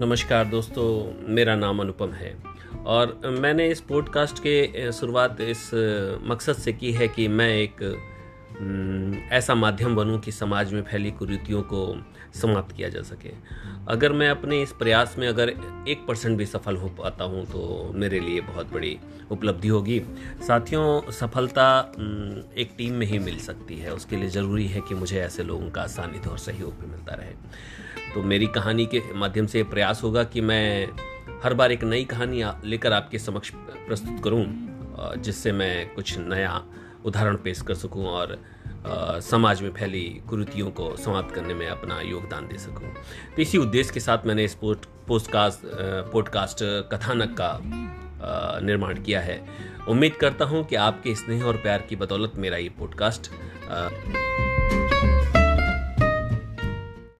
नमस्कार दोस्तों, मेरा नाम अनुपम है। और मैंने इस पॉडकास्ट के शुरुआत इस मकसद से की है कि मैं एक ऐसा माध्यम बनूं कि समाज में फैली कुरीतियों को समाप्त किया जा सके। अगर मैं अपने इस प्रयास में अगर एक परसेंट भी सफल हो पाता हूँ तो मेरे लिए बहुत बड़ी उपलब्धि होगी। साथियों, सफलता एक टीम में ही मिल सकती है। उसके लिए ज़रूरी है कि मुझे ऐसे लोगों का सानिध्य और सहयोग भी मिलता रहे। तो मेरी कहानी के माध्यम से प्रयास होगा कि मैं हर बार एक नई कहानी लेकर आपके समक्ष प्रस्तुत करूँ जिससे मैं कुछ नया उदाहरण पेश कर सकूँ और आ, समाज में फैली कुरीतियों को समाप्त करने में अपना योगदान दे सकूँ। तो इसी उद्देश्य के साथ मैंने इस पोस्ट पोस्टकास्ट पॉडकास्ट कथानक का निर्माण किया है। उम्मीद करता हूँ कि आपके स्नेह और प्यार की बदौलत मेरा ये पॉडकास्ट